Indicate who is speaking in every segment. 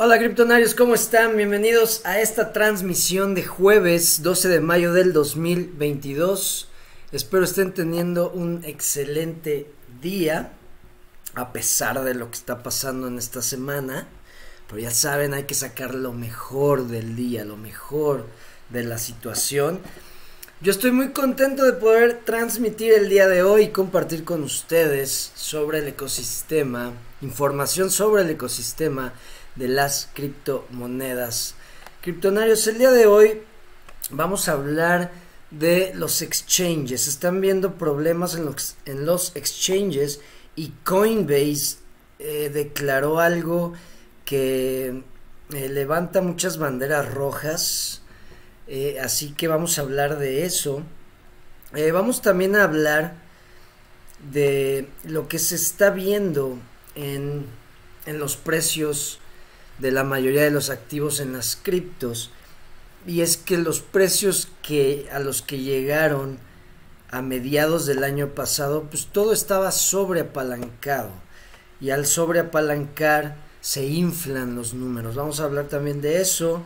Speaker 1: Hola criptonarios, ¿cómo están? Bienvenidos a esta transmisión de jueves 12 de mayo del 2022. Espero estén teniendo un excelente día a pesar de lo que está pasando en esta semana. Pero ya saben, hay que sacar lo mejor del día, lo mejor de la situación. Yo estoy muy contento de poder transmitir el día de hoy y compartir con ustedes sobre el ecosistema, información sobre el ecosistema de las criptomonedas. Criptonarios, el día de hoy vamos a hablar de los exchanges. Están viendo problemas en los, en los exchanges y Coinbase eh, declaró algo que eh, levanta muchas banderas rojas. Eh, así que vamos a hablar de eso. vamos también a hablar de lo que se está viendo en, en los precios de la mayoría de los activos en las criptos y es que los precios que a los que llegaron a mediados del año pasado pues todo estaba sobreapalancado y al sobreapalancar se inflan los números. Vamos a hablar también de eso.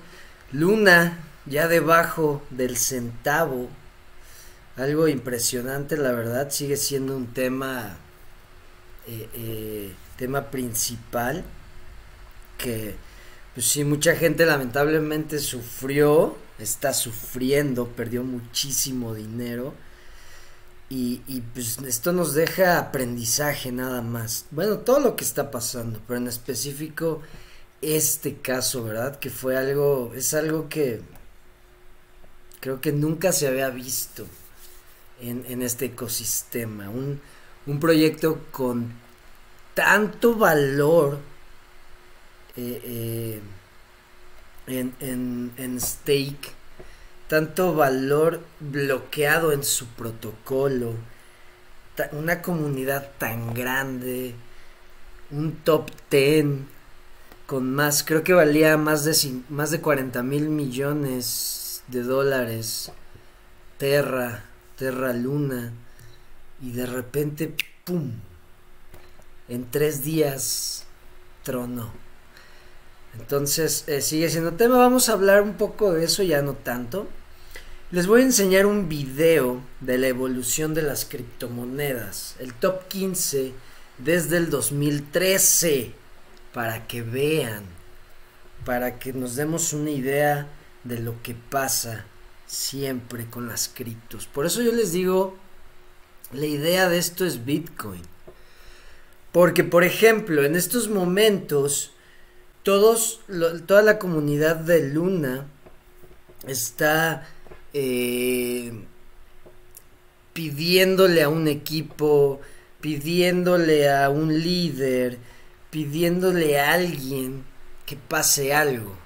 Speaker 1: Luna ya debajo del centavo algo impresionante la verdad sigue siendo un tema eh, eh, tema principal que, pues sí, mucha gente lamentablemente sufrió, está sufriendo, perdió muchísimo dinero. Y, pues esto nos deja aprendizaje nada más. Bueno, todo lo que está pasando, pero en específico este caso, ¿verdad? Que fue algo, es algo que creo que nunca se había visto en, en este ecosistema. Un, un proyecto con tanto valor eh, eh, en, en, stake, tanto valor bloqueado en su protocolo, una comunidad tan grande, un top 10 con más, creo que valía más de, más de 40 mil millones de dólares, Terra, Terra Luna, y de repente, ¡pum! En tres días tronó. Entonces, eh, sigue siendo tema. Vamos a hablar un poco de eso, ya no tanto. Les voy a enseñar un video de la evolución de las criptomonedas. El top 15 desde el 2013. Para que vean. Para que nos demos una idea de lo que pasa siempre con las criptos. Por eso yo les digo, la idea de esto es Bitcoin. Porque, por ejemplo, en estos momentos todos, toda la comunidad de Luna está eh, pidiéndole a un equipo, pidiéndole a un líder, pidiéndole a alguien que pase algo.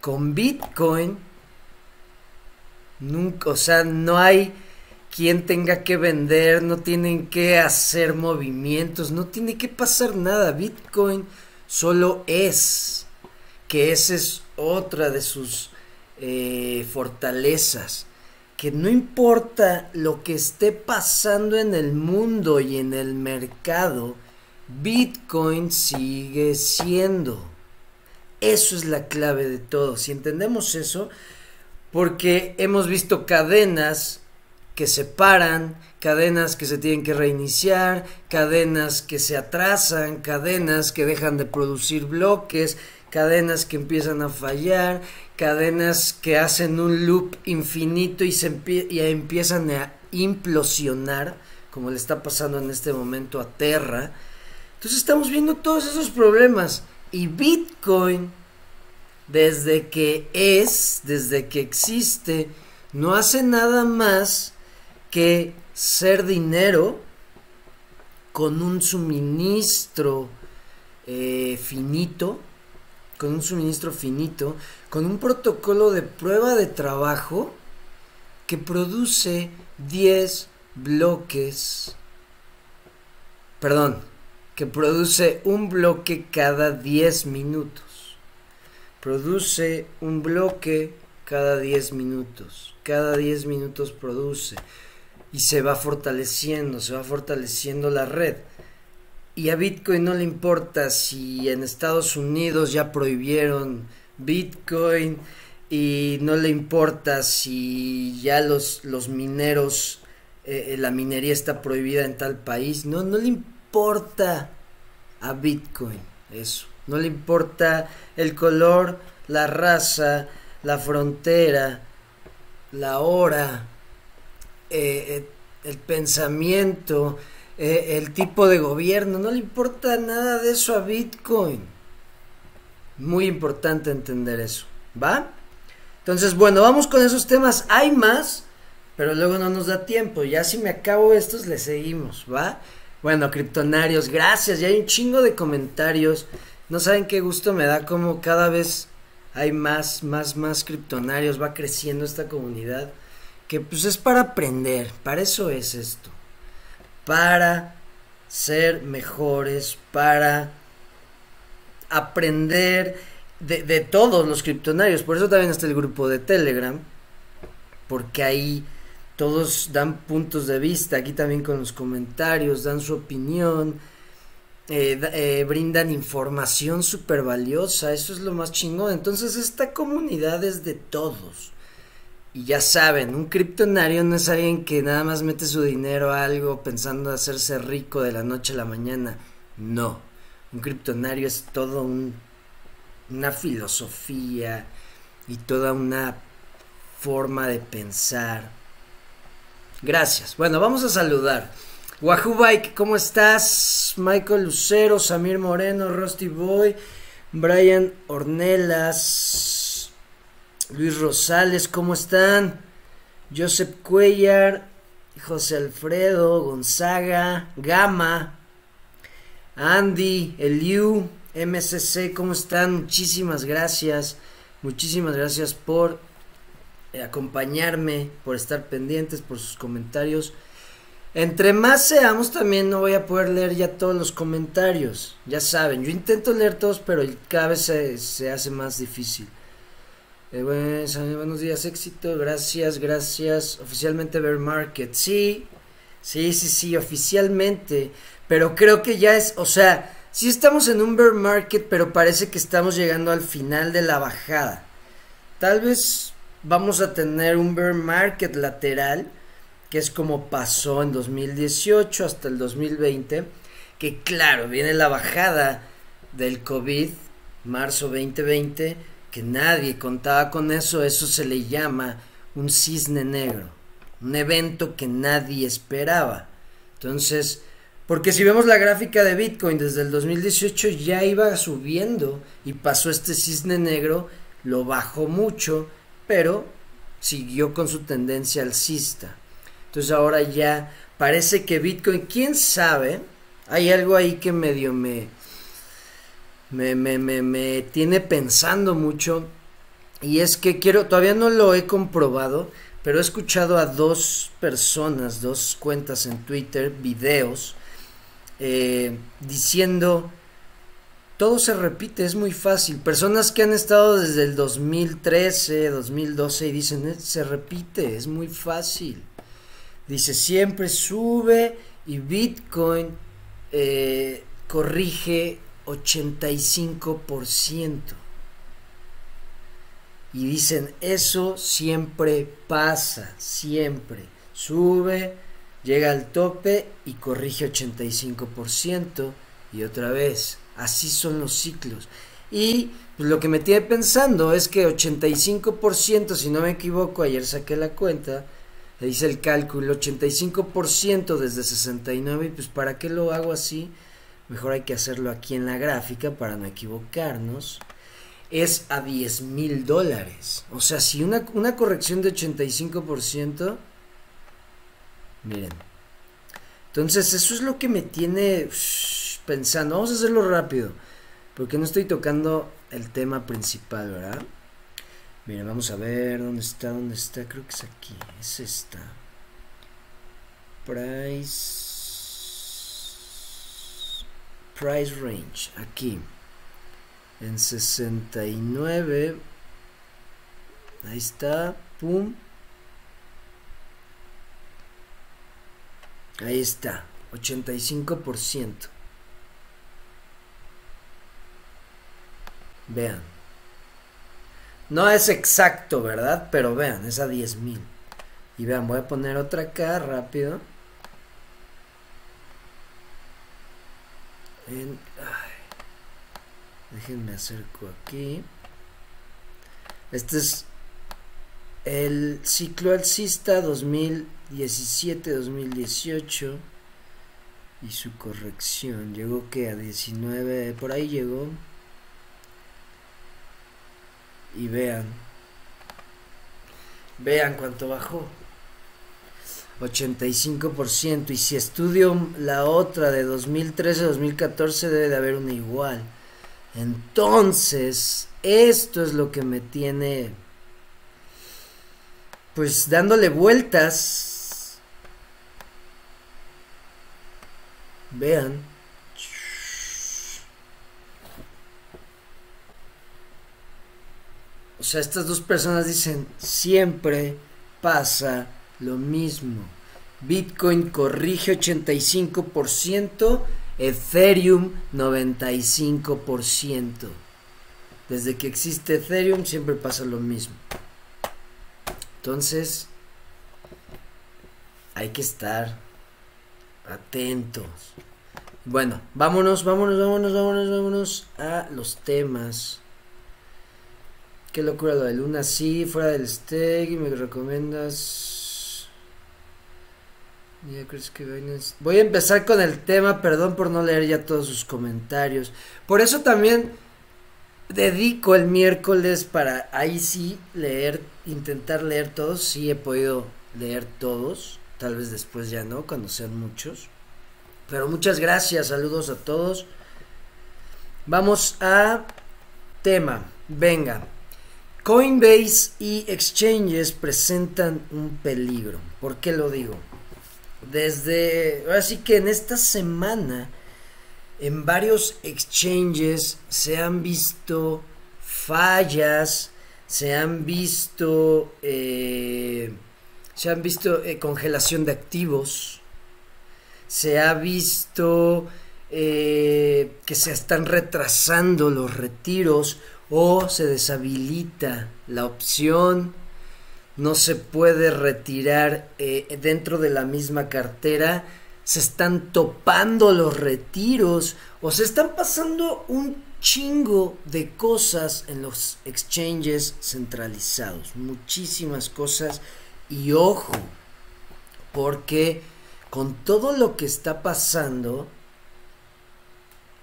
Speaker 1: Con Bitcoin, nunca, o sea, no hay quien tenga que vender, no tienen que hacer movimientos, no tiene que pasar nada. Bitcoin solo es, que esa es otra de sus eh, fortalezas, que no importa lo que esté pasando en el mundo y en el mercado, Bitcoin sigue siendo. Eso es la clave de todo. Si entendemos eso, porque hemos visto cadenas que se paran, cadenas que se tienen que reiniciar, cadenas que se atrasan, cadenas que dejan de producir bloques, cadenas que empiezan a fallar, cadenas que hacen un loop infinito y, se y empiezan a implosionar, como le está pasando en este momento a Terra. Entonces estamos viendo todos esos problemas y Bitcoin, desde que es, desde que existe, no hace nada más que ser dinero con un suministro eh, finito, con un suministro finito, con un protocolo de prueba de trabajo que produce 10 bloques, perdón, que produce un bloque cada 10 minutos. Produce un bloque cada 10 minutos. Cada 10 minutos produce y se va fortaleciendo, se va fortaleciendo la red. y a Bitcoin no le importa si en Estados Unidos ya prohibieron Bitcoin y no le importa si ya los, los mineros, eh, la minería está prohibida en tal país, no, no le importa a Bitcoin eso, no le importa el color, la raza, la frontera, la hora, eh, eh, el pensamiento, el tipo de gobierno, no le importa nada de eso a Bitcoin. Muy importante entender eso, ¿va? Entonces, bueno, vamos con esos temas. Hay más, pero luego no nos da tiempo. Ya si me acabo estos, le seguimos, ¿va? Bueno, criptonarios, gracias. Ya hay un chingo de comentarios. No saben qué gusto me da como cada vez hay más, más, más criptonarios. Va creciendo esta comunidad. Que pues es para aprender. Para eso es esto. Para ser mejores. Para aprender de, todos los criptonarios. Por eso también está el grupo de Telegram. Porque ahí todos dan puntos de vista. Aquí también con los comentarios, dan su opinión. Eh, eh, brindan información súper valiosa. Eso es lo más chingón. Entonces esta comunidad es de todos. Y ya saben, un criptonario no es alguien que nada más mete su dinero a algo pensando hacerse rico de la noche a la mañana. No. Un criptonario es todo un una filosofía y toda una forma de pensar. Gracias. Bueno, vamos a saludar. Wahoo Bike, ¿cómo estás? Michael Lucero, Samir Moreno, Rusty Boy, Brian Ornelas, Luis Rosales, ¿cómo están? Joseph Cuellar, José Alfredo, Gonzaga, Gama, Andy, Eliu, MCC, ¿cómo están? Muchísimas gracias. Muchísimas gracias por eh, acompañarme, por estar pendientes, por sus comentarios. Entre más seamos, también no voy a poder leer ya todos los comentarios. Ya saben, yo intento leer todos, pero cada vez se, hace más difícil. Eh, buenos días, éxito. Gracias, gracias. Oficialmente Bear Market. Sí, sí, sí, sí, oficialmente. Pero creo que ya es, o sea, Sí estamos en un bear market, pero parece que estamos llegando al final de la bajada. Tal vez vamos a tener un bear market lateral, que es como pasó en 2018 hasta el 2020, que claro, viene la bajada del COVID, marzo 2020, que nadie contaba con eso, eso se le llama un cisne negro, un evento que nadie esperaba. Entonces, porque si vemos la gráfica de Bitcoin desde el 2018 ya iba subiendo y pasó este cisne negro, lo bajó mucho, pero siguió con su tendencia alcista. Entonces ahora ya parece que Bitcoin, quién sabe, hay algo ahí que medio me, me, me, me, me tiene pensando mucho. Y es que quiero, todavía no lo he comprobado, pero he escuchado a dos personas, dos cuentas en Twitter, videos, eh, diciendo, todo se repite, es muy fácil. Personas que han estado desde el 2013, 2012 y dicen, eh, se repite, es muy fácil. Dice, siempre sube y Bitcoin eh, corrige 85%. Y dicen, eso siempre pasa, siempre. Sube, llega al tope y corrige 85% y otra vez, así son los ciclos. Y pues, lo que me tiene pensando es que 85%, si no me equivoco, ayer saqué la cuenta, le hice el cálculo, 85% desde 69, y pues ¿para qué lo hago así? Mejor hay que hacerlo aquí en la gráfica para no equivocarnos. Es a 10 mil dólares. O sea, si una, una corrección de 85%, Miren. Entonces, eso es lo que me tiene pensando. Vamos a hacerlo rápido. Porque no estoy tocando el tema principal, ¿verdad? Miren, vamos a ver dónde está, dónde está. Creo que es aquí. Es esta. Price price range aquí. En 69 ahí está pum. Ahí está 85% vean. No es exacto verdad pero vean es a 10.000 y vean voy a poner otra acá rápido. Déjenme acerco aquí. Este es el ciclo alcista 2017-2018 y su corrección. Llegó que a 19, por ahí llegó. Y vean. Vean cuánto bajó. 85%. Y si estudio la otra de 2013-2014 debe de haber una igual. Entonces, esto es lo que me tiene pues dándole vueltas. Vean. O sea, estas dos personas dicen, siempre pasa lo mismo. Bitcoin corrige 85%, Ethereum 95%. Desde que existe Ethereum siempre pasa lo mismo. Entonces, hay que estar atentos. Bueno, vámonos, vámonos, vámonos, vámonos, vámonos a los temas. Qué locura lo de Luna, sí, fuera del steak, me recomiendas. Voy a empezar con el tema, perdón por no leer ya todos sus comentarios. Por eso también dedico el miércoles para ahí sí leer, intentar leer todos. Sí he podido leer todos, tal vez después ya no, cuando sean muchos. Pero muchas gracias, saludos a todos. Vamos a tema, venga. Coinbase y exchanges presentan un peligro. ¿Por qué lo digo? Desde, así que en esta semana, en varios exchanges se han visto fallas, se han visto, eh, se han visto eh, congelación de activos, se ha visto eh, que se están retrasando los retiros o se deshabilita la opción, no se puede retirar eh, dentro de la misma cartera, se están topando los retiros o se están pasando un chingo de cosas en los exchanges centralizados, muchísimas cosas y ojo, porque con todo lo que está pasando,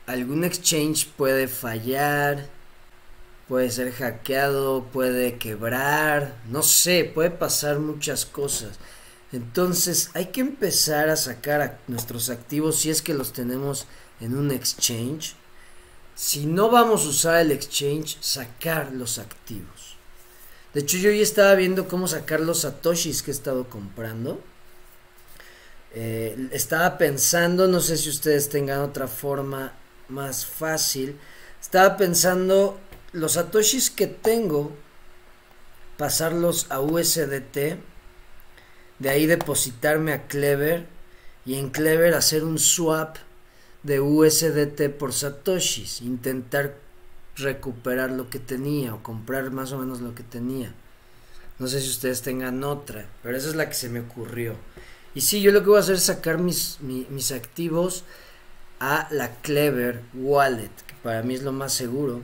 Speaker 1: algún exchange puede fallar, puede ser hackeado, puede quebrar, no sé, puede pasar muchas cosas. Entonces hay que empezar a sacar nuestros activos si es que los tenemos en un exchange. Si no vamos a usar el exchange, sacar los activos. De hecho yo ya estaba viendo cómo sacar los satoshis que he estado comprando. Eh, estaba pensando, no sé si ustedes tengan otra forma más fácil. Estaba pensando los satoshis que tengo, pasarlos a USDT, de ahí depositarme a Clever y en Clever hacer un swap de USDT por satoshis, intentar recuperar lo que tenía o comprar más o menos lo que tenía. No sé si ustedes tengan otra, pero esa es la que se me ocurrió. Y sí, yo lo que voy a hacer es sacar mis, mis activos a la Clever Wallet, que para mí es lo más seguro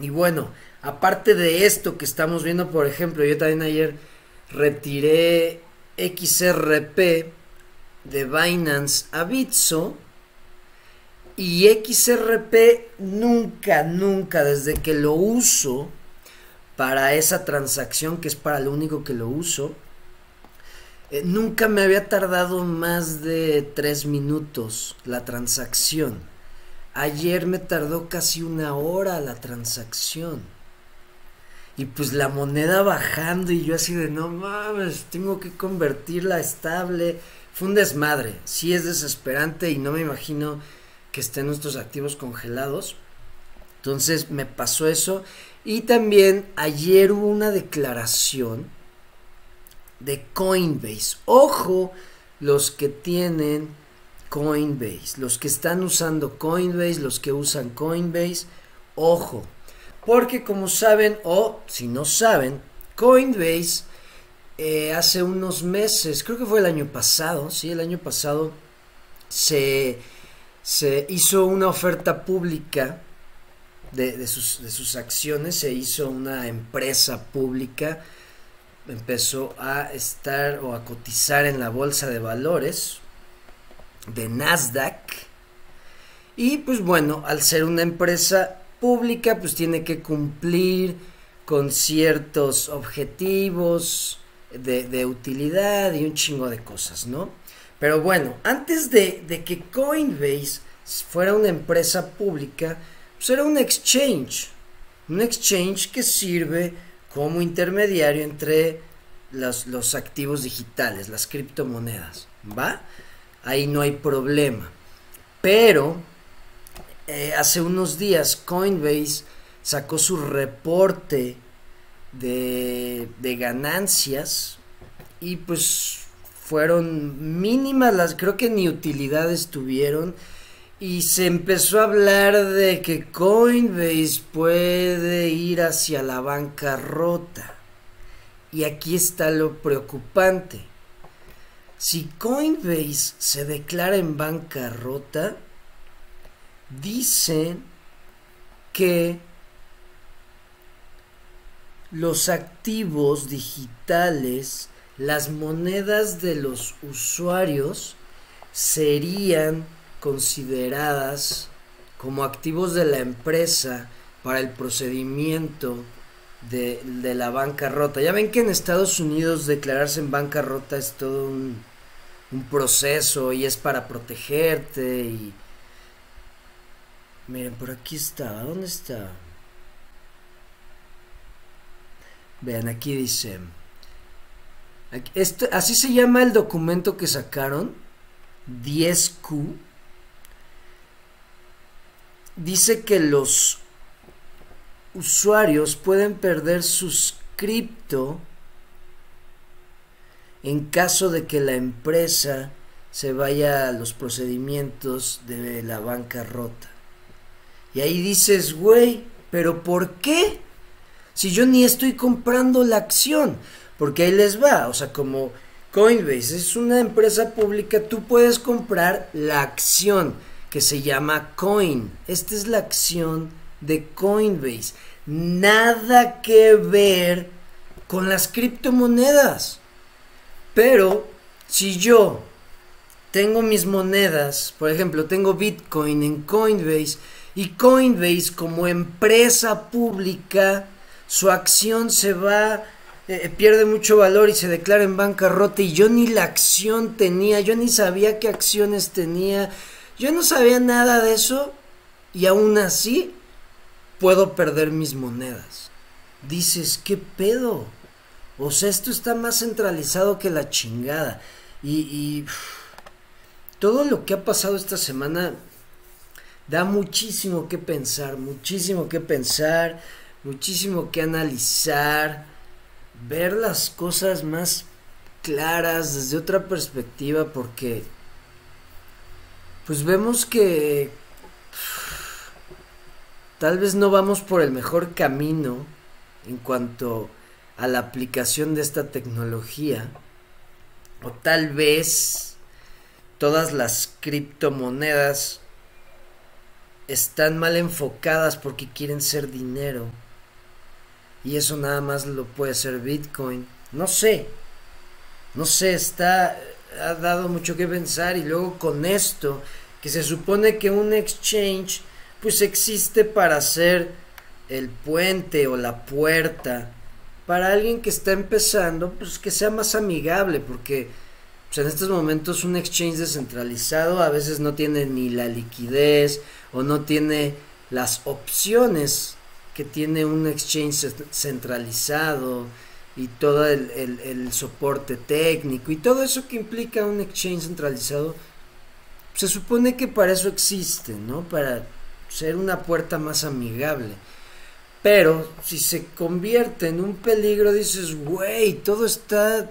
Speaker 1: y bueno, aparte de esto que estamos viendo, por ejemplo, yo también ayer retiré XRP de Binance a Bitso. Y XRP nunca, nunca, desde que lo uso para esa transacción, que es para lo único que lo uso, eh, nunca me había tardado más de tres minutos la transacción. Ayer me tardó casi una hora la transacción. Y pues la moneda bajando y yo así de no mames, tengo que convertirla estable. Fue un desmadre. Sí es desesperante y no me imagino que estén nuestros activos congelados. Entonces me pasó eso. Y también ayer hubo una declaración de Coinbase. Ojo, los que tienen Coinbase. Los que están usando Coinbase, los que usan Coinbase, ojo, Porque como saben, o si no saben, Coinbase eh, hace unos meses, creo que fue el año pasado, sí, el año pasado, se, se hizo una oferta pública de, de sus acciones, se hizo una empresa pública, empezó a estar o a cotizar en la bolsa de valores de Nasdaq. Y pues bueno, al ser una empresa pública, pues tiene que cumplir con ciertos objetivos de, utilidad y un chingo de cosas, ¿no? Pero bueno, antes de, que Coinbase fuera una empresa pública, pues era un exchange. Un exchange que sirve como intermediario entre los activos digitales, las criptomonedas, ¿va? Ahí no hay problema. Pero eh, hace unos días Coinbase sacó su reporte de, de ganancias y pues fueron mínimas las, creo que ni utilidades tuvieron y se empezó a hablar de que Coinbase puede ir hacia la bancarrota. Y aquí está lo preocupante. Si Coinbase se declara en bancarrota, dicen que los activos digitales, las monedas de los usuarios, serían consideradas como activos de la empresa para el procedimiento de, la bancarrota. Ya ven que en Estados Unidos declararse en bancarrota es todo un, un proceso y es para protegerte y Miren, por aquí está. ¿Dónde está? Vean, aquí dice. Este, así se llama el documento que sacaron. 10Q. Dice que los usuarios pueden perder sus cripto en caso de que la empresa se vaya a los procedimientos de la bancarrota. Y ahí dices, güey, pero ¿por qué? Si yo ni estoy comprando la acción, porque ahí les va, o sea, como Coinbase es una empresa pública, tú puedes comprar la acción que se llama Coin. Esta es la acción de Coinbase. Nada que ver con las criptomonedas. Pero si yo tengo mis monedas, por ejemplo, tengo Bitcoin en Coinbase, y Coinbase como empresa pública, su acción se va, eh, pierde mucho valor y se declara en bancarrota y yo ni la acción tenía, yo ni sabía qué acciones tenía, yo no sabía nada de eso y aún así puedo perder mis monedas. Dices, ¿qué pedo? O sea, esto está más centralizado que la chingada. Y, y todo lo que ha pasado esta semana da muchísimo que pensar, muchísimo que pensar, muchísimo que analizar, ver las cosas más claras desde otra perspectiva porque pues vemos que tal vez no vamos por el mejor camino en cuanto a la aplicación de esta tecnología o tal vez todas las criptomonedas están mal enfocadas porque quieren ser dinero. Y eso nada más lo puede ser Bitcoin. No sé. No sé, está ha dado mucho que pensar y luego con esto que se supone que un exchange pues existe para ser el puente o la puerta para alguien que está empezando, pues que sea más amigable porque pues, en estos momentos un exchange descentralizado a veces no tiene ni la liquidez o no tiene las opciones que tiene un exchange centralizado y todo el, soporte técnico y todo eso que implica un exchange centralizado, se supone que para eso existe, ¿no? Para ser una puerta más amigable. Pero si se convierte en un peligro, dices, güey, todo está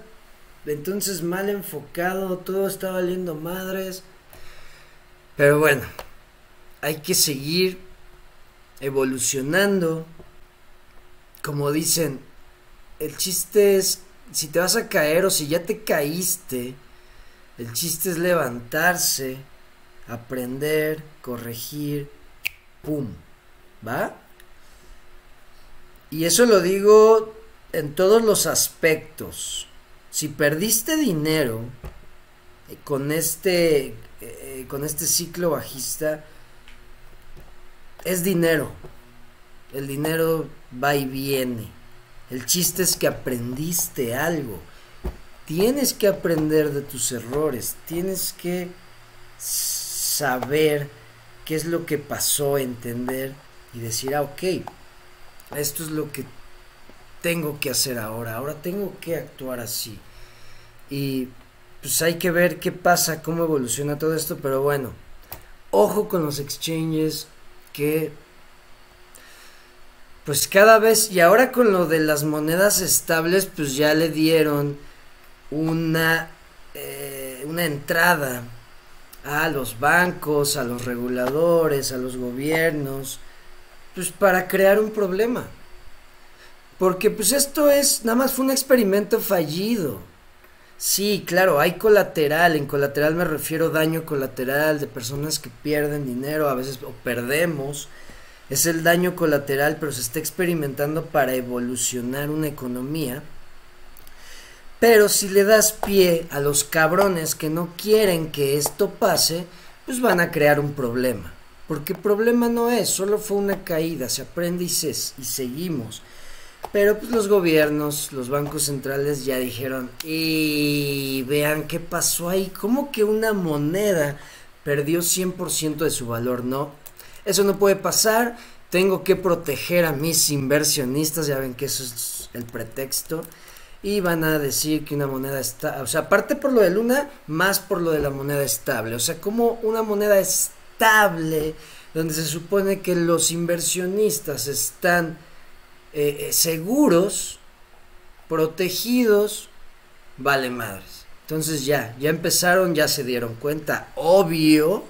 Speaker 1: entonces mal enfocado, todo está valiendo madres. Pero bueno, hay que seguir evolucionando, como dicen, el chiste es, si te vas a caer o si ya te caíste, el chiste es levantarse, aprender, corregir, ¡pum! ¿Va? Y eso lo digo en todos los aspectos. Si perdiste dinero eh, con este, eh, con este ciclo bajista, es dinero. El dinero va y viene. El chiste es que aprendiste algo. Tienes que aprender de tus errores. Tienes que saber qué es lo que pasó, entender y decir, ah, ok, esto es lo que tengo que hacer ahora. Ahora tengo que actuar así. Y pues hay que ver qué pasa, cómo evoluciona todo esto. Pero bueno, ojo con los exchanges que pues cada vez, y ahora con lo de las monedas estables, pues ya le dieron una, eh, una entrada a los bancos, a los reguladores, a los gobiernos, pues para crear un problema. Porque pues esto es, nada más fue un experimento fallido. Sí, claro, hay colateral, en colateral me refiero daño colateral de personas que pierden dinero, a veces o perdemos, es el daño colateral, pero se está experimentando para evolucionar una economía. Pero si le das pie a los cabrones que no quieren que esto pase, pues van a crear un problema. Porque problema no es, solo fue una caída, se aprende y, y seguimos. Pero pues los gobiernos, los bancos centrales ya dijeron, y vean qué pasó ahí, ¿cómo que una moneda perdió 100% de su valor? No, eso no puede pasar, tengo que proteger a mis inversionistas, ya ven que eso es el pretexto. Y van a decir que una moneda está, o sea, aparte por lo de Luna, más por lo de la moneda estable. O sea, como una moneda estable, donde se supone que los inversionistas están eh, eh, seguros, protegidos, vale madres. Entonces ya, ya empezaron, ya se dieron cuenta, obvio,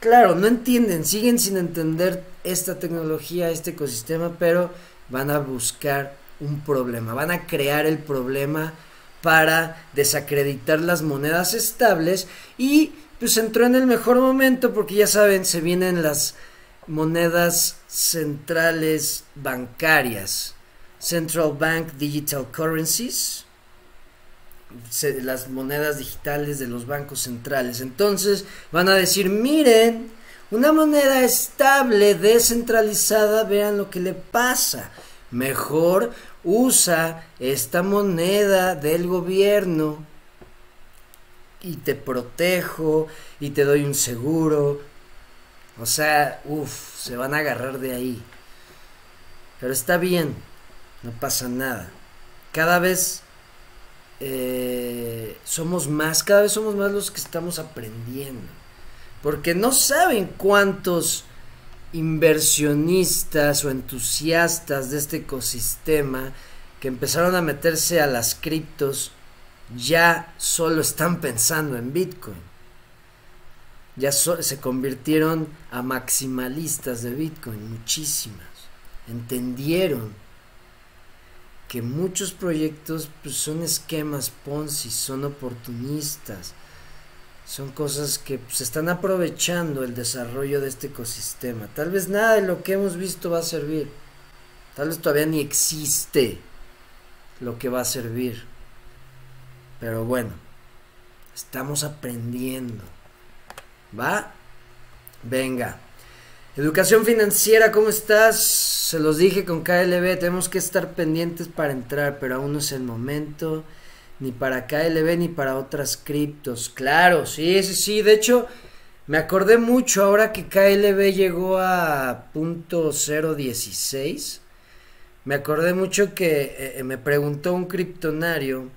Speaker 1: Claro, no entienden, siguen sin entender esta tecnología, este ecosistema, pero van a buscar un problema, van a crear el problema para desacreditar las monedas estables y pues entró en el mejor momento porque ya saben, se vienen las monedas centrales bancarias, Central Bank Digital Currencies, las monedas digitales de los bancos centrales. Entonces van a decir, miren, una moneda estable, descentralizada, vean lo que le pasa. Mejor usa esta moneda del gobierno y te protejo y te doy un seguro. O sea, uff, se van a agarrar de ahí. Pero está bien, no pasa nada. Cada vez eh, somos más, cada vez somos más los que estamos aprendiendo. Porque no saben cuántos inversionistas o entusiastas de este ecosistema que empezaron a meterse a las criptos ya solo están pensando en Bitcoin. Ya se convirtieron a maximalistas de Bitcoin, muchísimas. Entendieron que muchos proyectos pues, son esquemas Ponzi, son oportunistas, son cosas que se pues, están aprovechando el desarrollo de este ecosistema. Tal vez nada de lo que hemos visto va a servir. Tal vez todavía ni existe lo que va a servir. Pero bueno, estamos aprendiendo. ¿Va? Venga. Educación financiera, ¿cómo estás? Se los dije con KLB, tenemos que estar pendientes para entrar, pero aún no es el momento, ni para KLB ni para otras criptos. Claro, sí, sí, sí. De hecho, me acordé mucho ahora que KLB llegó a punto 016. Me acordé mucho que eh, eh, me preguntó un criptonario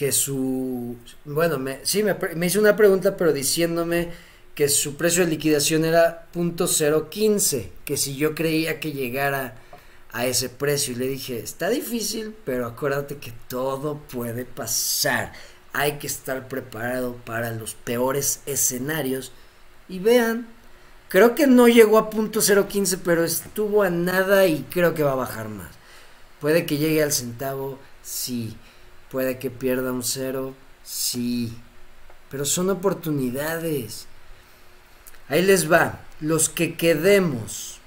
Speaker 1: que su... Bueno, me, sí, me, me hizo una pregunta, pero diciéndome que su precio de liquidación era .015, que si yo creía que llegara a ese precio y le dije, está difícil, pero acuérdate que todo puede pasar. Hay que estar preparado para los peores escenarios y vean, Creo que no llegó a punto 0.15, pero estuvo a nada y creo que va a bajar más. Puede que llegue al centavo, sí. Puede que pierda un cero, sí. Pero son oportunidades. Ahí les va. Los que quedemos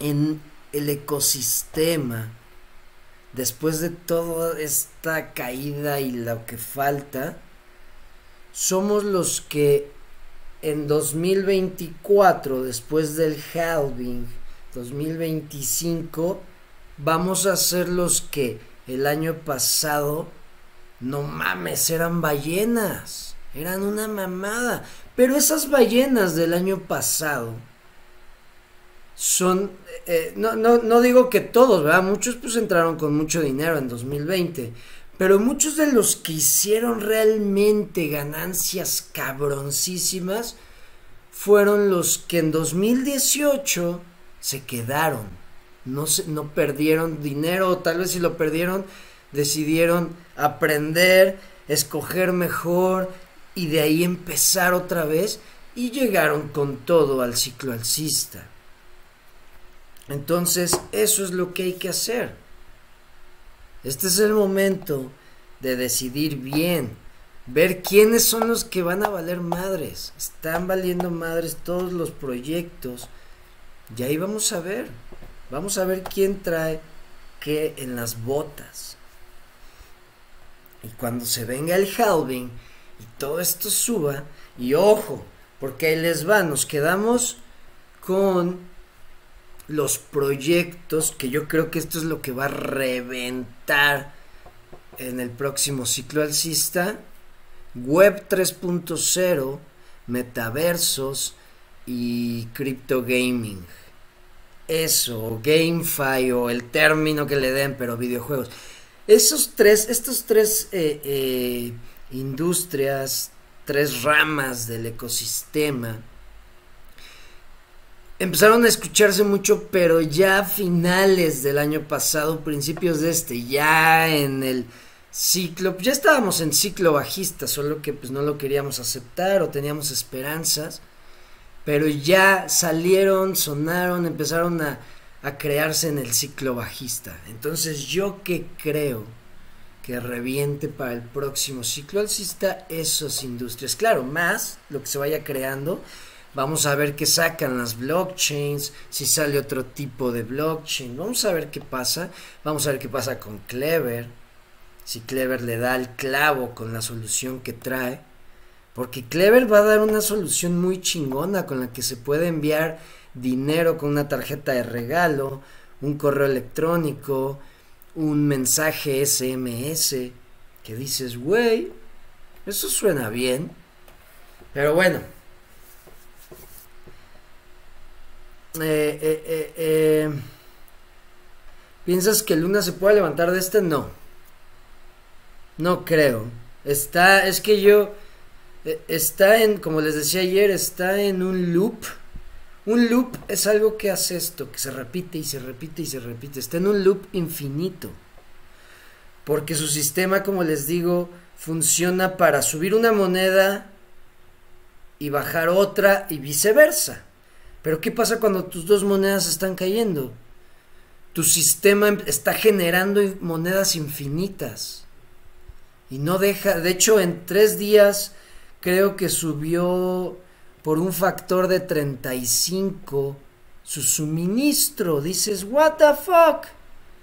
Speaker 1: en el ecosistema después de toda esta caída y lo que falta, somos los que en 2024, después del halving, 2025, vamos a ser los que el año pasado, no mames, eran ballenas, eran una mamada. Pero esas ballenas del año pasado son, eh, no, no, no digo que todos, ¿verdad? Muchos pues entraron con mucho dinero en 2020, pero muchos de los que hicieron realmente ganancias cabroncísimas fueron los que en 2018 se quedaron, no, se, no perdieron dinero, tal vez si lo perdieron, decidieron aprender, escoger mejor y de ahí empezar otra vez y llegaron con todo al ciclo alcista. Entonces, eso es lo que hay que hacer. Este es el momento de decidir bien, ver quiénes son los que van a valer madres. Están valiendo madres todos los proyectos. Y ahí vamos a ver. Vamos a ver quién trae qué en las botas. Y cuando se venga el halving y todo esto suba, y ojo, porque ahí les va, nos quedamos con los proyectos, que yo creo que esto es lo que va a reventar en el próximo ciclo alcista, Web 3.0, metaversos y crypto gaming. Eso, GameFi o el término que le den, pero videojuegos. Esos tres, estos tres eh, eh, industrias, tres ramas del ecosistema, empezaron a escucharse mucho, pero ya a finales del año pasado, principios de este, ya en el ciclo, ya estábamos en ciclo bajista, solo que pues no lo queríamos aceptar o teníamos esperanzas, pero ya salieron, sonaron, empezaron a, a crearse en el ciclo bajista. Entonces yo que creo que reviente para el próximo ciclo alcista esas industrias, claro, más lo que se vaya creando, Vamos a ver qué sacan las blockchains, si sale otro tipo de blockchain. Vamos a ver qué pasa. Vamos a ver qué pasa con Clever. Si Clever le da el clavo con la solución que trae. Porque Clever va a dar una solución muy chingona con la que se puede enviar dinero con una tarjeta de regalo, un correo electrónico, un mensaje SMS. Que dices, güey, eso suena bien. Pero bueno, Eh, eh, eh, ¿Piensas que Luna se puede levantar de este? No. No creo. Está, es que yo, está en, como les decía ayer, está en un loop. Un loop es algo que hace esto, que se repite y se repite y se repite. Está en un loop infinito. Porque su sistema, como les digo, funciona para subir una moneda y bajar otra y viceversa. Pero ¿qué pasa cuando tus dos monedas están cayendo? Tu sistema em, está generando monedas infinitas. Y no deja, de hecho en tres días creo que subió por un factor de 35 su suministro. Dices, what the fuck?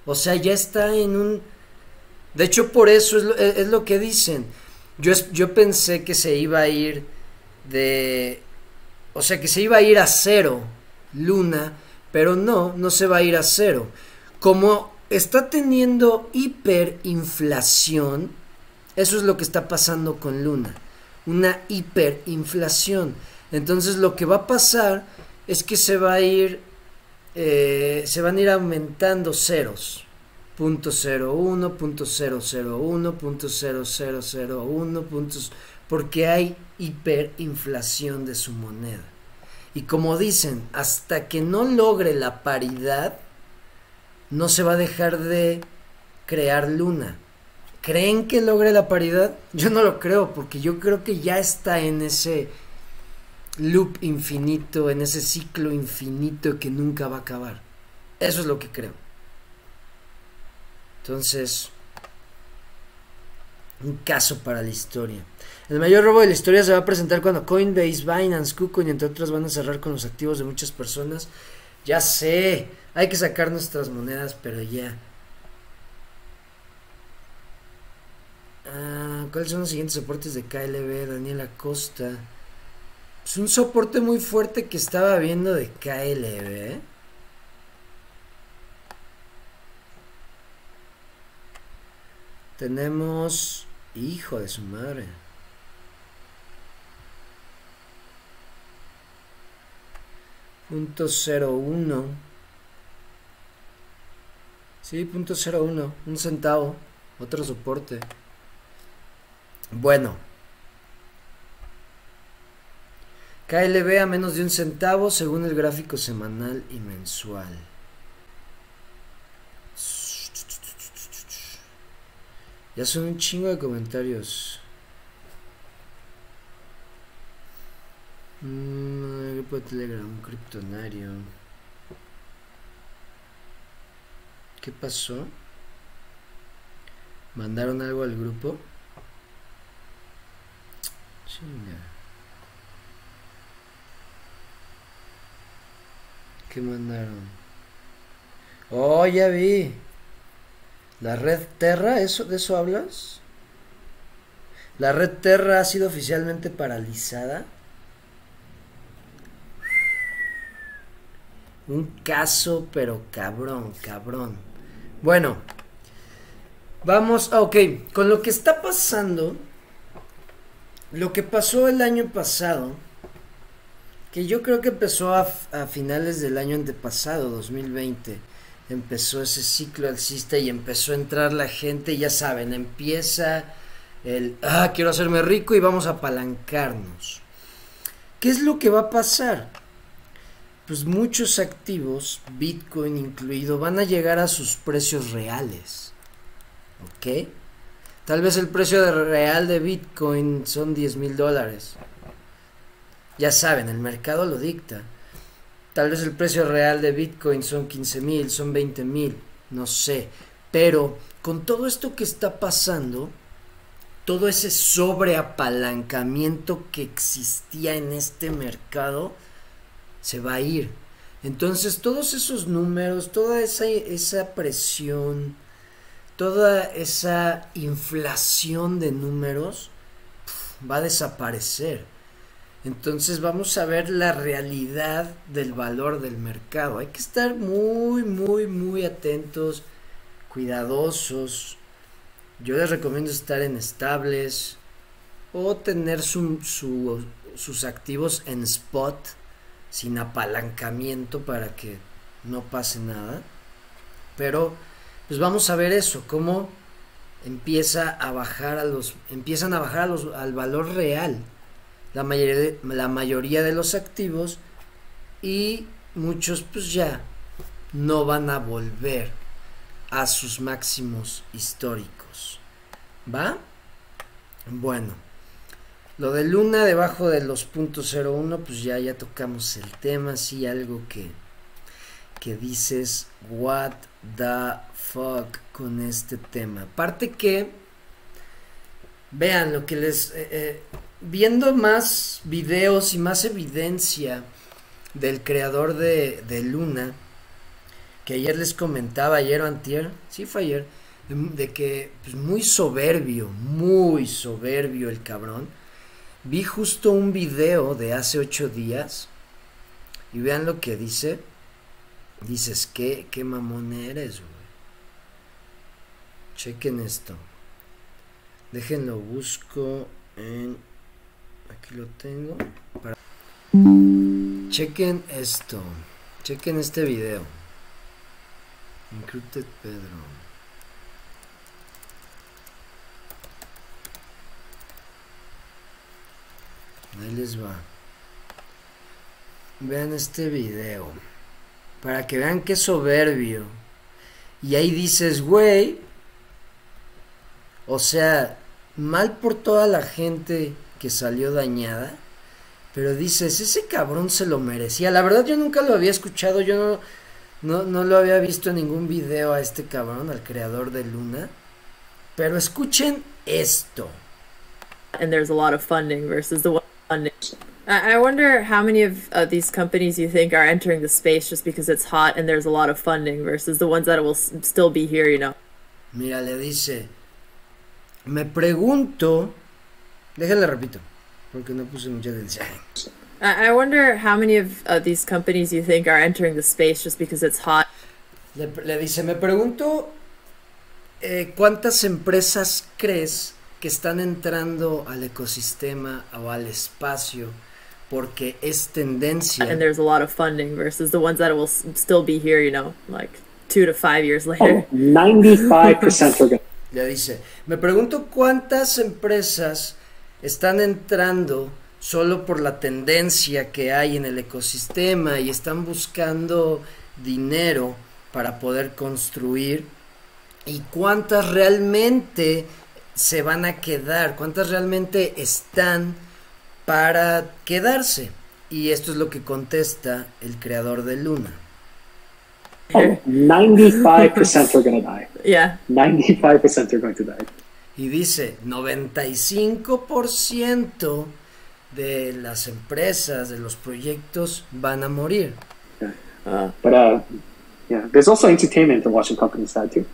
Speaker 1: O sea, ya está en un... De hecho, por eso es lo, e, que dicen. Yo, yo pensé que se iba a ir de o sea que se iba a ir a cero Luna, pero no, no se va a ir a cero. Como está teniendo hiperinflación, eso es lo que está pasando con Luna, una hiperinflación. Entonces lo que va a pasar es que se va a ir, eh, se van a ir aumentando ceros. Punto cero uno, punto cero cero uno, punto cero cero cero uno, puntos porque hay hiperinflación de su moneda. Y como dicen, hasta que no logre la paridad, no se va a dejar de crear luna. ¿Creen que logre la paridad? Yo no lo creo, porque yo creo que ya está en ese loop infinito, en ese ciclo infinito que nunca va a acabar. Eso es lo que creo. Entonces, un caso para la historia. El mayor robo de la historia se va a presentar cuando Coinbase, Binance, KuCoin, entre otras, van a cerrar con los activos de muchas personas. Ya sé, hay que sacar nuestras monedas, pero ya. Ah, ¿Cuáles son los siguientes soportes de KLB? Daniel Acosta. Es un soporte muy fuerte que estaba viendo de KLB. Tenemos... Hijo de su madre. Punto cero uno. Sí, punto cero uno. Un centavo. Otro soporte. Bueno. KLB a menos de un centavo según el gráfico semanal y mensual. Ya son un chingo de comentarios. Mm, grupo de Telegram, criptonario. ¿Qué pasó? ¿Mandaron algo al grupo? Chinga. ¿Qué mandaron? Oh, ya vi. La red Terra, ¿eso, ¿de eso hablas? La red Terra ha sido oficialmente paralizada. Un caso, pero cabrón, cabrón. Bueno, vamos, ah, ok, con lo que está pasando, lo que pasó el año pasado, que yo creo que empezó a, finales del año antepasado, 2020 empezó ese ciclo alcista y empezó a entrar la gente, ya saben, empieza el, ah, quiero hacerme rico y vamos a apalancarnos. ¿Qué es lo que va a pasar? Pues muchos activos, Bitcoin incluido, van a llegar a sus precios reales. ¿Ok? Tal vez el precio real de Bitcoin son 10 mil dólares. Ya saben, el mercado lo dicta. Tal vez el precio real de Bitcoin son 15 mil, son 20 mil, no sé. Pero con todo esto que está pasando, todo ese sobreapalancamiento que existía en este mercado se va a ir. Entonces todos esos números, toda esa, esa presión, toda esa inflación de números va a desaparecer. Entonces vamos a ver la realidad del valor del mercado. Hay que estar muy, muy, muy atentos, cuidadosos. Yo les recomiendo estar en estables o tener sus activos en spot sin apalancamiento para que no pase nada. Pero pues vamos a ver eso, cómo empieza a bajar a los empiezan a bajar al valor real la mayoría, de, la mayoría de los activos y muchos pues ya no van a volver a sus máximos históricos. ¿Va? Bueno, lo de Luna debajo de los .01 pues ya ya tocamos el tema, sí algo que que dices what the fuck con este tema. Aparte que vean lo que les eh, eh, viendo más videos y más evidencia del creador de, Luna, que ayer les comentaba, ayer o antier, sí fue ayer, de, que pues, muy soberbio, muy soberbio el cabrón. Vi justo un video de hace ocho días y vean lo que dice. Dices, ¿qué, qué mamón eres, güey? Chequen esto. Déjenlo, busco en Aquí lo tengo. Chequen esto. Chequen este video. Encrypted Pedro. Ahí les va. Vean este video. Para que vean qué soberbio. Y ahí dices, güey. O sea, mal por toda la gente que salió dañada, Pero dices, ese cabrón se lo merecía. La verdad yo nunca lo había escuchado, yo no, no, no lo había visto en ningún video a este cabrón, al creador de Luna. Pero escuchen esto.
Speaker 2: and there's a lot of funding versus the one. I I wonder how many of uh, these companies you think are entering the space just because it's hot and there's a lot of funding versus the ones that will s- still be here, you know.
Speaker 1: Mira, le dice, me pregunto, déjenle repito, porque no puse mucha atención.
Speaker 2: I I wonder how many of uh, these companies you think are entering the space just because it's hot.
Speaker 1: Le, le dice, me pregunto, eh, ¿cuántas empresas crees que están entrando al ecosistema o al espacio porque es tendencia?
Speaker 2: And there's a lot of funding versus the ones that will still be here, you know, like two to five years later.
Speaker 3: Oh, 95% are going
Speaker 1: Le dice, me pregunto cuántas empresas están entrando solo por la tendencia que hay en el ecosistema y están buscando dinero para poder construir y cuántas realmente se van a quedar, cuántas realmente están para quedarse. Y esto es lo que contesta el creador de Luna.
Speaker 3: Oh, 95% are going to die.
Speaker 2: yeah.
Speaker 3: 95% are going to die.
Speaker 1: Y dice, 95% de las empresas, de los proyectos van a morir.
Speaker 2: Uh,
Speaker 3: But uh, yeah, there's also entertainment in watching companies die too.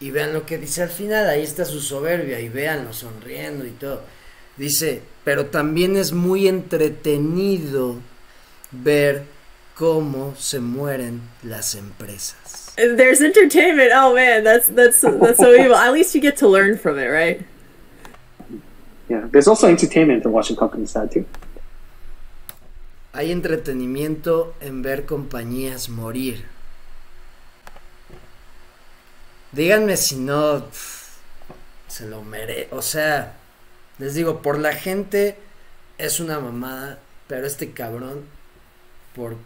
Speaker 1: Y vean lo que dice al final, ahí está su soberbia y véanlo sonriendo y todo. Dice, pero también es muy entretenido ver cómo se mueren las empresas.
Speaker 2: there's entertainment. Oh man, that's that's that's so evil. At least you get to learn from it, right?
Speaker 3: Yeah, there's also entertainment in watching companies die too.
Speaker 1: Hay entretenimiento en ver compañías morir. Díganme si no se lo merece. O sea, les digo, por la gente es una mamada, pero este cabrón, por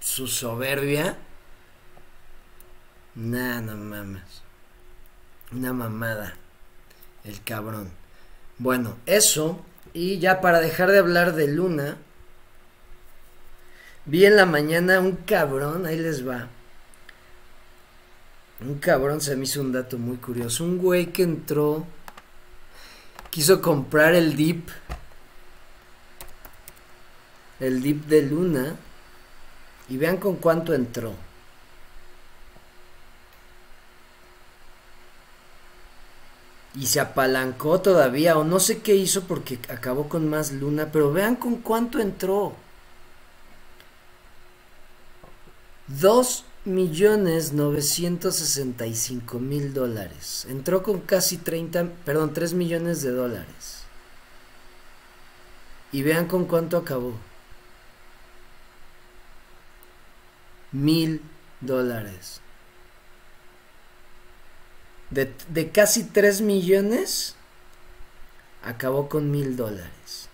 Speaker 1: su soberbia, nah, no mames. Una mamada, el cabrón. Bueno, eso, y ya para dejar de hablar de Luna, Vi en la mañana un cabrón, ahí les va. Un cabrón se me hizo un dato muy curioso. Un güey que entró, quiso comprar el dip, el dip de Luna, y vean con cuánto entró. Y se apalancó todavía, o no sé qué hizo porque acabó con más Luna, pero vean con cuánto entró. Dos millones novecientos sesenta y cinco mil dólares. Entró con casi 30, perdón, 3 millones de dólares. Y vean con cuánto acabó. Mil dólares. De, de casi 3 millones, acabó con mil dólares.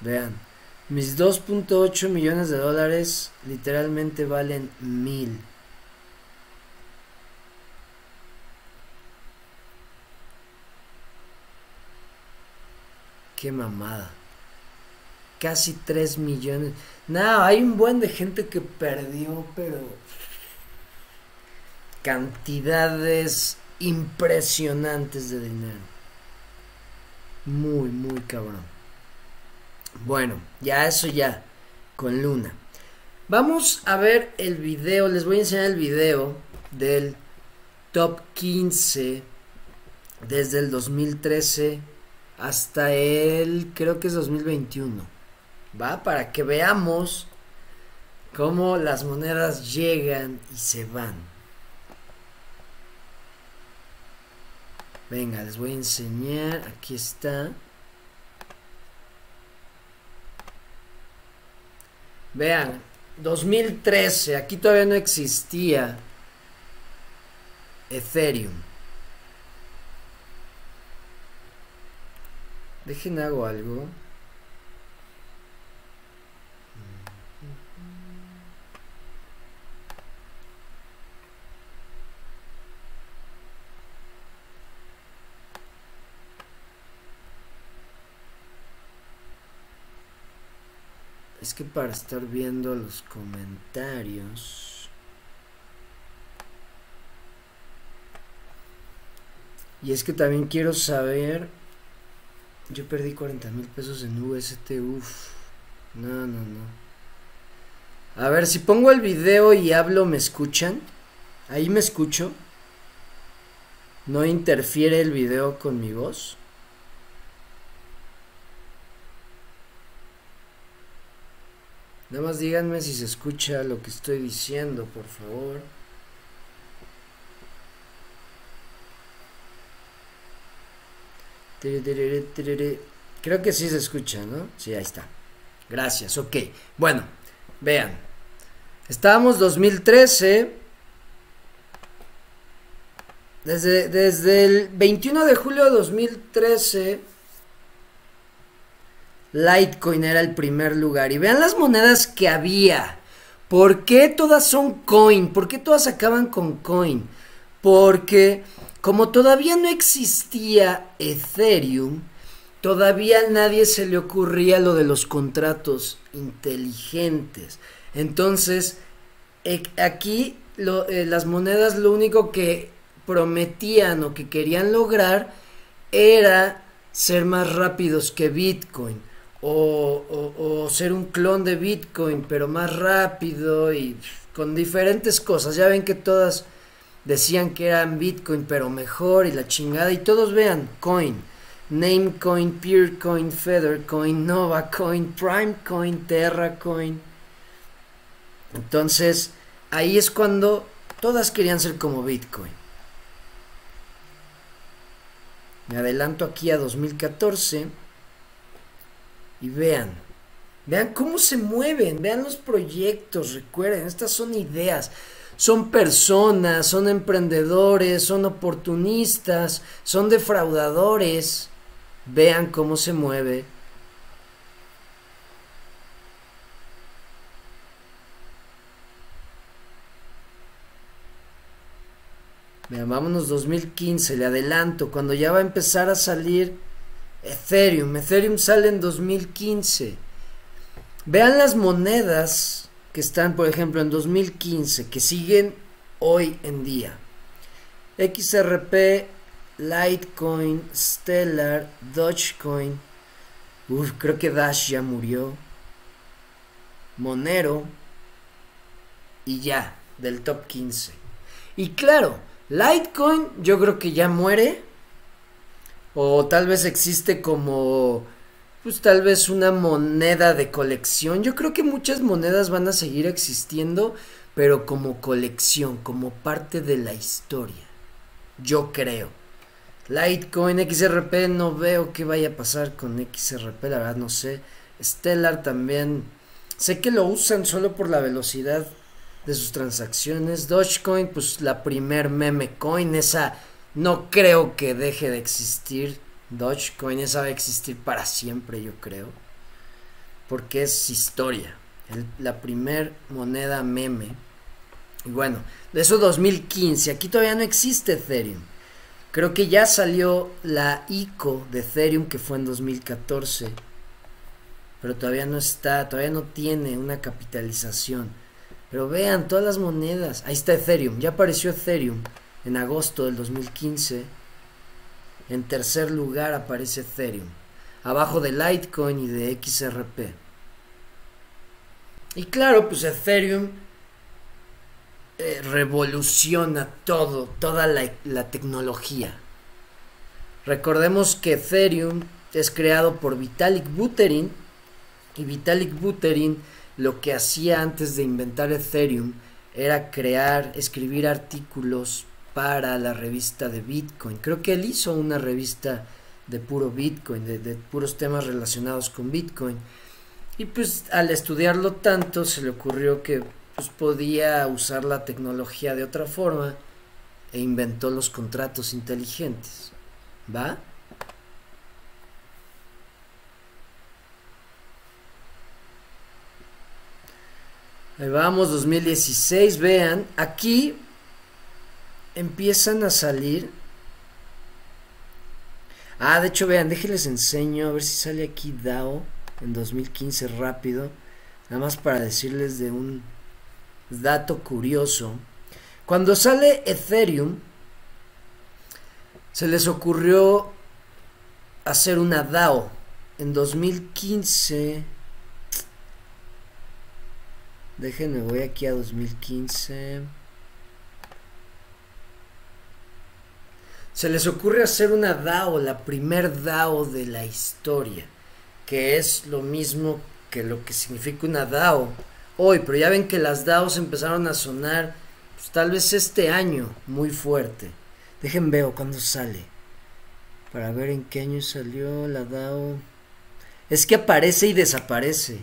Speaker 1: Vean, mis 2.8 millones de dólares literalmente valen mil. Qué mamada. Casi 3 millones. No, hay un buen de gente que perdió, pero cantidades impresionantes de dinero. Muy, muy cabrón. Bueno, ya eso ya, con Luna. Vamos a ver el video, les voy a enseñar el video del top 15 desde el 2013 hasta el, creo que es 2021. ¿Va? Para que veamos cómo las monedas llegan y se van. Venga, les voy a enseñar, aquí está. Vean, 2013, aquí todavía no existía Ethereum. Dejen hago algo. Es que para estar viendo los comentarios. Y es que también quiero saber. Yo perdí 40 mil pesos en UST. Uf. No, no, no. A ver, si pongo el video y hablo, ¿me escuchan? Ahí me escucho. ¿No interfiere el video con mi voz? Nada más díganme si se escucha lo que estoy diciendo, por favor. Creo que sí se escucha, ¿no? Sí, ahí está. Gracias, ok. Bueno, vean. Estábamos 2013. Desde, desde el 21 de julio de 2013 Litecoin era el primer lugar. Y vean las monedas que había. ¿Por qué todas son coin? ¿Por qué todas acaban con coin? Porque como todavía no existía Ethereum, todavía a nadie se le ocurría lo de los contratos inteligentes. Entonces, e, aquí eh, las monedas lo único que prometían o que querían lograr era ser más rápidos que Bitcoin o, ser un clon de Bitcoin, pero más rápido y con diferentes cosas. Ya ven que todas decían que eran Bitcoin, pero mejor y la chingada. Y todos vean, coin. Namecoin, Peercoin, Feathercoin, Novacoin, Primecoin, Terracoin. Entonces, ahí es cuando todas querían ser como Bitcoin. Me adelanto aquí a 2014 y vean, vean cómo se mueven, vean los proyectos, recuerden, estas son ideas, son personas, son emprendedores, son oportunistas, son defraudadores, vean cómo se mueve. Vean, vámonos 2015, le adelanto, cuando ya va a empezar a salir Ethereum. Ethereum sale en 2015. Vean las monedas que están, por ejemplo, en 2015, que siguen hoy en día. XRP, Litecoin, Stellar, Dogecoin. Uf, creo que Dash ya murió. Monero. Y ya, del top 15. Y claro, Litecoin yo creo que ya muere o tal vez existe como pues tal vez una moneda de colección. Yo creo que muchas monedas van a seguir existiendo, pero como colección, como parte de la historia. Yo creo. Litecoin, XRP, no veo qué vaya a pasar con XRP, la verdad no sé. Stellar también. Sé que lo usan solo por la velocidad de sus transacciones. Dogecoin, pues la primer meme coin, esa no creo que deje de existir. Dogecoin esa va a existir para siempre, yo creo. Porque es historia. la primer moneda meme. Y bueno, de eso 2015. Aquí todavía no existe Ethereum. Creo que ya salió la ICO de Ethereum que fue en 2014. Pero todavía no está, todavía no tiene una capitalización. Pero vean todas las monedas. Ahí está Ethereum, ya apareció Ethereum en agosto del 2015. En tercer lugar aparece Ethereum, abajo de Litecoin y de XRP. Y claro, pues Ethereum eh, revoluciona todo, toda la, la tecnología. Recordemos que Ethereum es creado por Vitalik Buterin y Vitalik Buterin lo que hacía antes de inventar Ethereum era crear, escribir artículos para la revista de Bitcoin. Creo que él hizo una revista de puro Bitcoin, de, puros temas relacionados con Bitcoin. Y pues al estudiarlo tanto se le ocurrió que pues podía usar la tecnología de otra forma e inventó los contratos inteligentes. ¿Va? Ahí vamos, 2016, vean, aquí empiezan a salir. Ah, de hecho, vean, déjenles enseño, a ver si sale aquí DAO en 2015 rápido. nada más para decirles de un dato curioso. Cuando sale Ethereum, se les ocurrió hacer una DAO. En 2015... Déjenme, voy aquí a 2015. Se les ocurre hacer una DAO, la primer DAO de la historia, que es lo mismo que lo que significa una DAO hoy, pero ya ven que las DAOs empezaron a sonar pues, tal vez este año muy fuerte. Dejen veo cuándo sale. Para ver en qué año salió la DAO. Es que aparece y desaparece.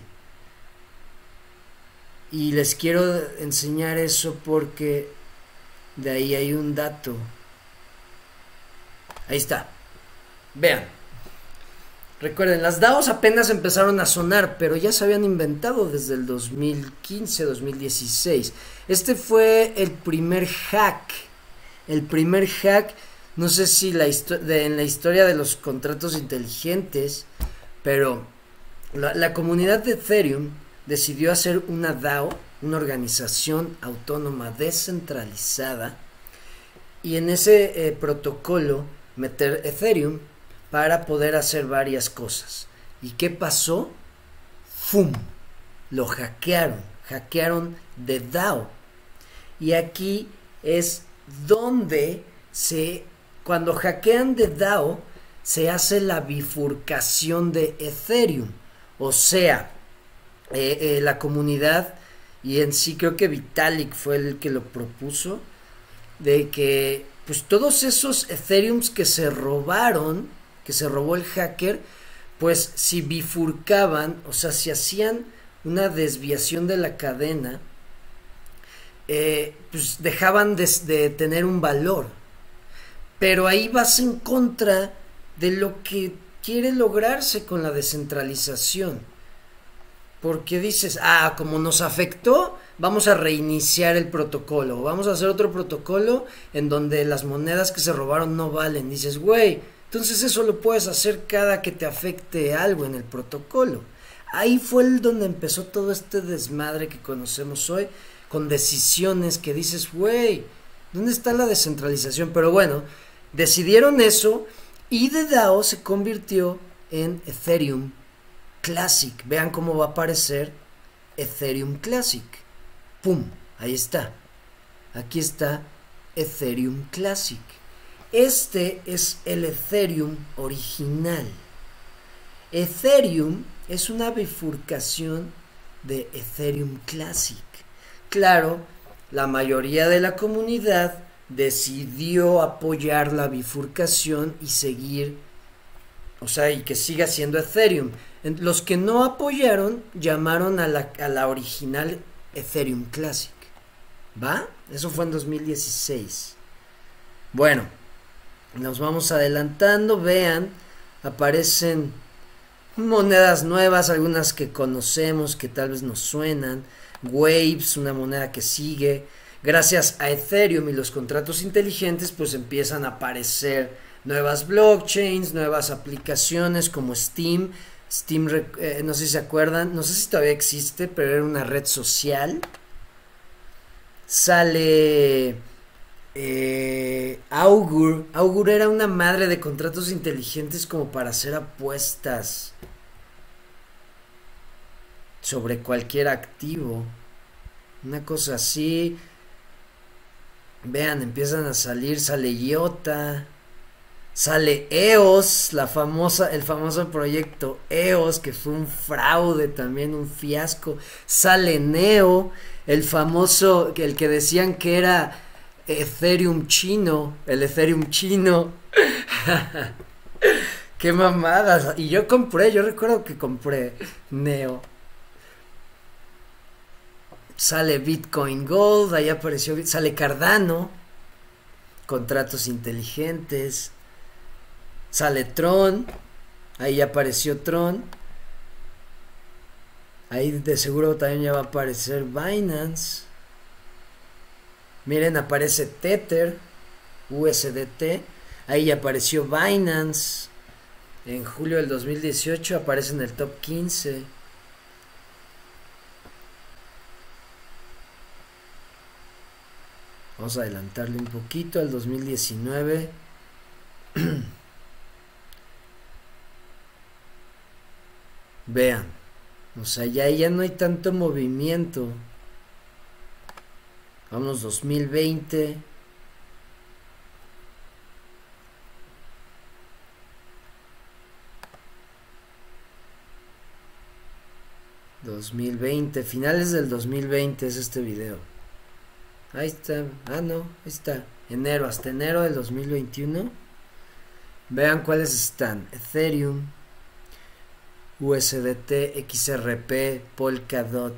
Speaker 1: Y les quiero enseñar eso porque de ahí hay un dato. Ahí está. Vean. Recuerden, las DAOs apenas empezaron a sonar, pero ya se habían inventado desde el 2015-2016. Este fue el primer hack. El primer hack, no sé si la en la historia de los contratos inteligentes, pero la, comunidad de Ethereum decidió hacer una DAO, una organización autónoma descentralizada, y en ese eh, protocolo meter Ethereum para poder hacer varias cosas. ¿Y qué pasó? ¡Fum! Lo hackearon, hackearon de DAO. Y aquí es donde se, cuando hackean de DAO, se hace la bifurcación de Ethereum. O sea, eh, eh, la comunidad, y en sí creo que Vitalik fue el que lo propuso, de que pues todos esos Ethereums que se robaron, que se robó el hacker, pues si bifurcaban, o sea, si hacían una desviación de la cadena, eh, pues dejaban de, de, tener un valor. Pero ahí vas en contra de lo que quiere lograrse con la descentralización. Porque dices, ah, como nos afectó, vamos a reiniciar el protocolo. Vamos a hacer otro protocolo en donde las monedas que se robaron no valen. Dices, güey, entonces eso lo puedes hacer cada que te afecte algo en el protocolo. Ahí fue el donde empezó todo este desmadre que conocemos hoy, con decisiones que dices, güey, ¿dónde está la descentralización? Pero bueno, decidieron eso y de DAO se convirtió en Ethereum Classic. Vean cómo va a aparecer Ethereum Classic. ¡Pum! Ahí está. Aquí está Ethereum Classic. Este es el Ethereum original. Ethereum es una bifurcación de Ethereum Classic. Claro, la mayoría de la comunidad decidió apoyar la bifurcación y seguir, o sea, y que siga siendo Ethereum. Los que no apoyaron llamaron a la, a la original Ethereum Classic. ¿Va? Eso fue en 2016. Bueno, nos vamos adelantando, vean, aparecen monedas nuevas, algunas que conocemos, que tal vez nos suenan, Waves, una moneda que sigue, gracias a Ethereum y los contratos inteligentes, pues empiezan a aparecer nuevas blockchains, nuevas aplicaciones como Steam, Steam, eh, no sé si se acuerdan, no sé si todavía existe, pero era una red social. Sale eh, Augur. Augur era una madre de contratos inteligentes como para hacer apuestas sobre cualquier activo. Una cosa así. Vean, empiezan a salir, sale IOTA. Sale EOS, la famosa, el famoso proyecto EOS, que fue un fraude también, un fiasco. Sale Neo, el famoso, el que decían que era Ethereum chino, el Ethereum chino. Qué mamadas. Y yo compré, yo recuerdo que compré Neo. Sale Bitcoin Gold, ahí apareció, sale Cardano, contratos inteligentes. Sale Tron. Ahí apareció Tron. Ahí de seguro también ya va a aparecer Binance. Miren, aparece Tether, USDT. Ahí ya apareció Binance. En julio del 2018 aparece en el top 15. Vamos a adelantarle un poquito al 2019. Vean, o sea, ya, ya no hay tanto movimiento. Vamos 2020. ...2020... ...finales del 2020 es este video... ...ahí está... ...ah no, ahí está... ...enero, hasta enero del 2021... ...vean cuáles están... ...Ethereum... USDT, XRP, Polkadot,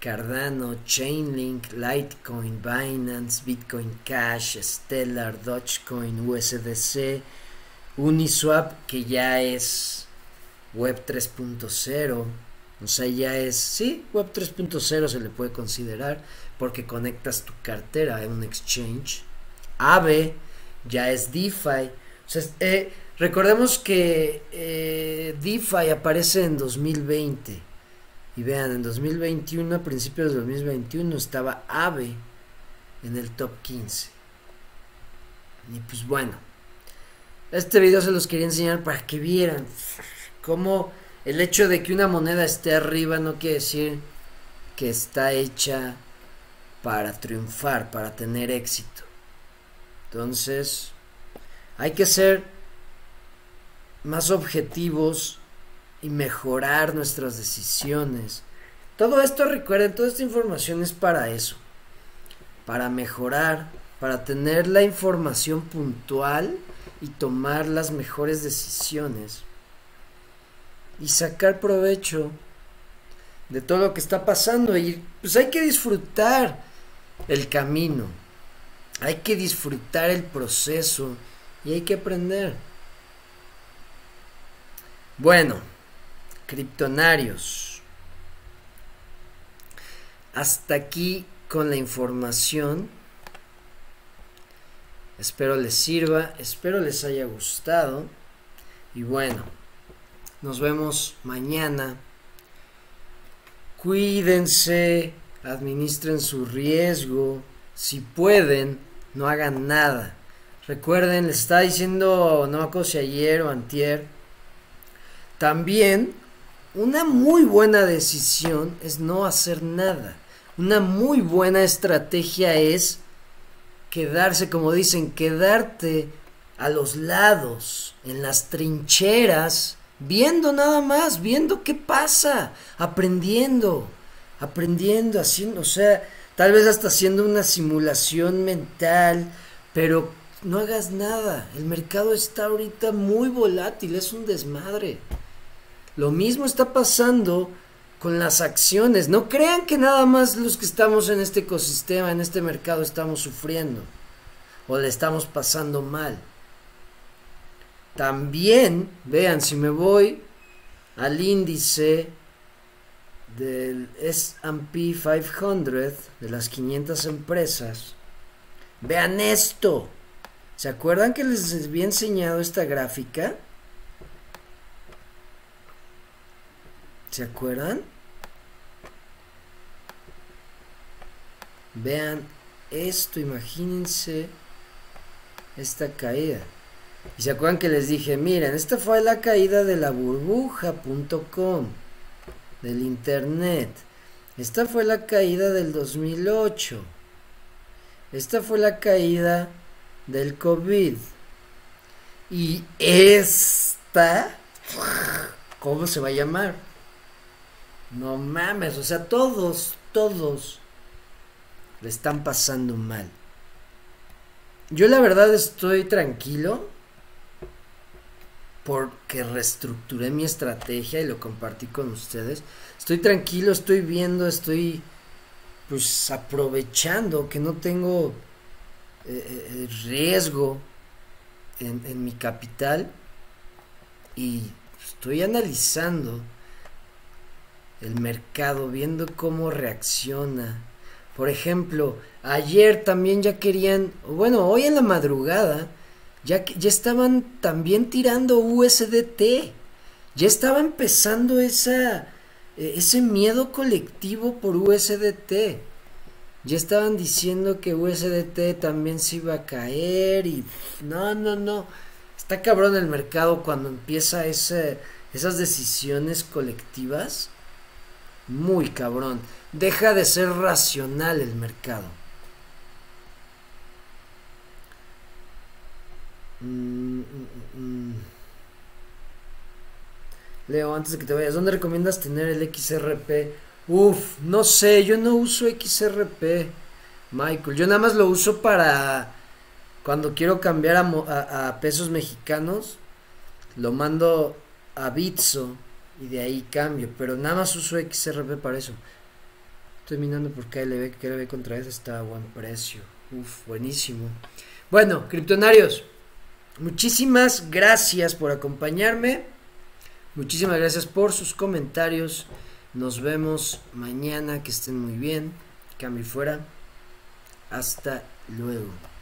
Speaker 1: Cardano, Chainlink, Litecoin, Binance, Bitcoin Cash, Stellar, Dogecoin, USDC, Uniswap, que ya es Web 3.0. O sea, ya es, sí, Web 3.0 se le puede considerar porque conectas tu cartera a un exchange. Aave ya es DeFi. O sea, eh, Recordemos que eh, DeFi aparece en 2020. Y vean, en 2021, a principios de 2021, estaba AVE en el top 15. Y pues bueno, este video se los quería enseñar para que vieran cómo el hecho de que una moneda esté arriba no quiere decir que está hecha para triunfar, para tener éxito. Entonces, hay que ser más objetivos y mejorar nuestras decisiones. Todo esto recuerden, toda esta información es para eso, para mejorar, para tener la información puntual y tomar las mejores decisiones y sacar provecho de todo lo que está pasando y pues hay que disfrutar el camino, hay que disfrutar el proceso y hay que aprender. Bueno, criptonarios. Hasta aquí con la información. Espero les sirva, espero les haya gustado. Y bueno, nos vemos mañana. Cuídense, administren su riesgo. Si pueden, no hagan nada. Recuerden, les estaba diciendo, no me ayer o antier, también, una muy buena decisión es no hacer nada. Una muy buena estrategia es quedarse, como dicen, quedarte a los lados, en las trincheras, viendo nada más, viendo qué pasa, aprendiendo, aprendiendo, haciendo, o sea, tal vez hasta haciendo una simulación mental, pero no hagas nada. El mercado está ahorita muy volátil, es un desmadre. Lo mismo está pasando con las acciones. No crean que nada más los que estamos en este ecosistema, en este mercado, estamos sufriendo o le estamos pasando mal. También, vean, si me voy al índice del SP 500, de las 500 empresas, vean esto. ¿Se acuerdan que les había enseñado esta gráfica? ¿Se acuerdan? Vean esto, imagínense esta caída. Y se acuerdan que les dije, miren, esta fue la caída de la burbuja.com, del internet. Esta fue la caída del 2008. Esta fue la caída del COVID. Y esta, ¿cómo se va a llamar? No mames, o sea, todos, todos le están pasando mal. Yo la verdad estoy tranquilo porque reestructuré mi estrategia y lo compartí con ustedes. Estoy tranquilo, estoy viendo, estoy pues aprovechando que no tengo eh, eh, riesgo en, en mi capital y estoy analizando el mercado, viendo cómo reacciona. Por ejemplo, ayer también ya querían, bueno, hoy en la madrugada, ya, ya estaban también tirando USDT. Ya estaba empezando esa, e, ese miedo colectivo por USDT. Ya estaban diciendo que USDT también se iba a caer y no, no, no. Está cabrón el mercado cuando empieza ese, esas decisiones colectivas. Muy cabrón. Deja de ser racional el mercado. Mm, mm, mm, Leo, antes de que te vayas, ¿dónde recomiendas tener el XRP? Uf, no sé, yo no uso XRP, Michael. Yo nada más lo uso para cuando quiero cambiar a, pesos mexicanos, lo mando a Bitso y de ahí cambio. Pero nada más uso XRP para eso. Estoy minando por KLB, KLB contra eso está a buen precio. Uf, buenísimo. Bueno, criptonarios, muchísimas gracias por acompañarme. Muchísimas gracias por sus comentarios. Nos vemos mañana. Que estén muy bien. Cambio fuera. Hasta luego.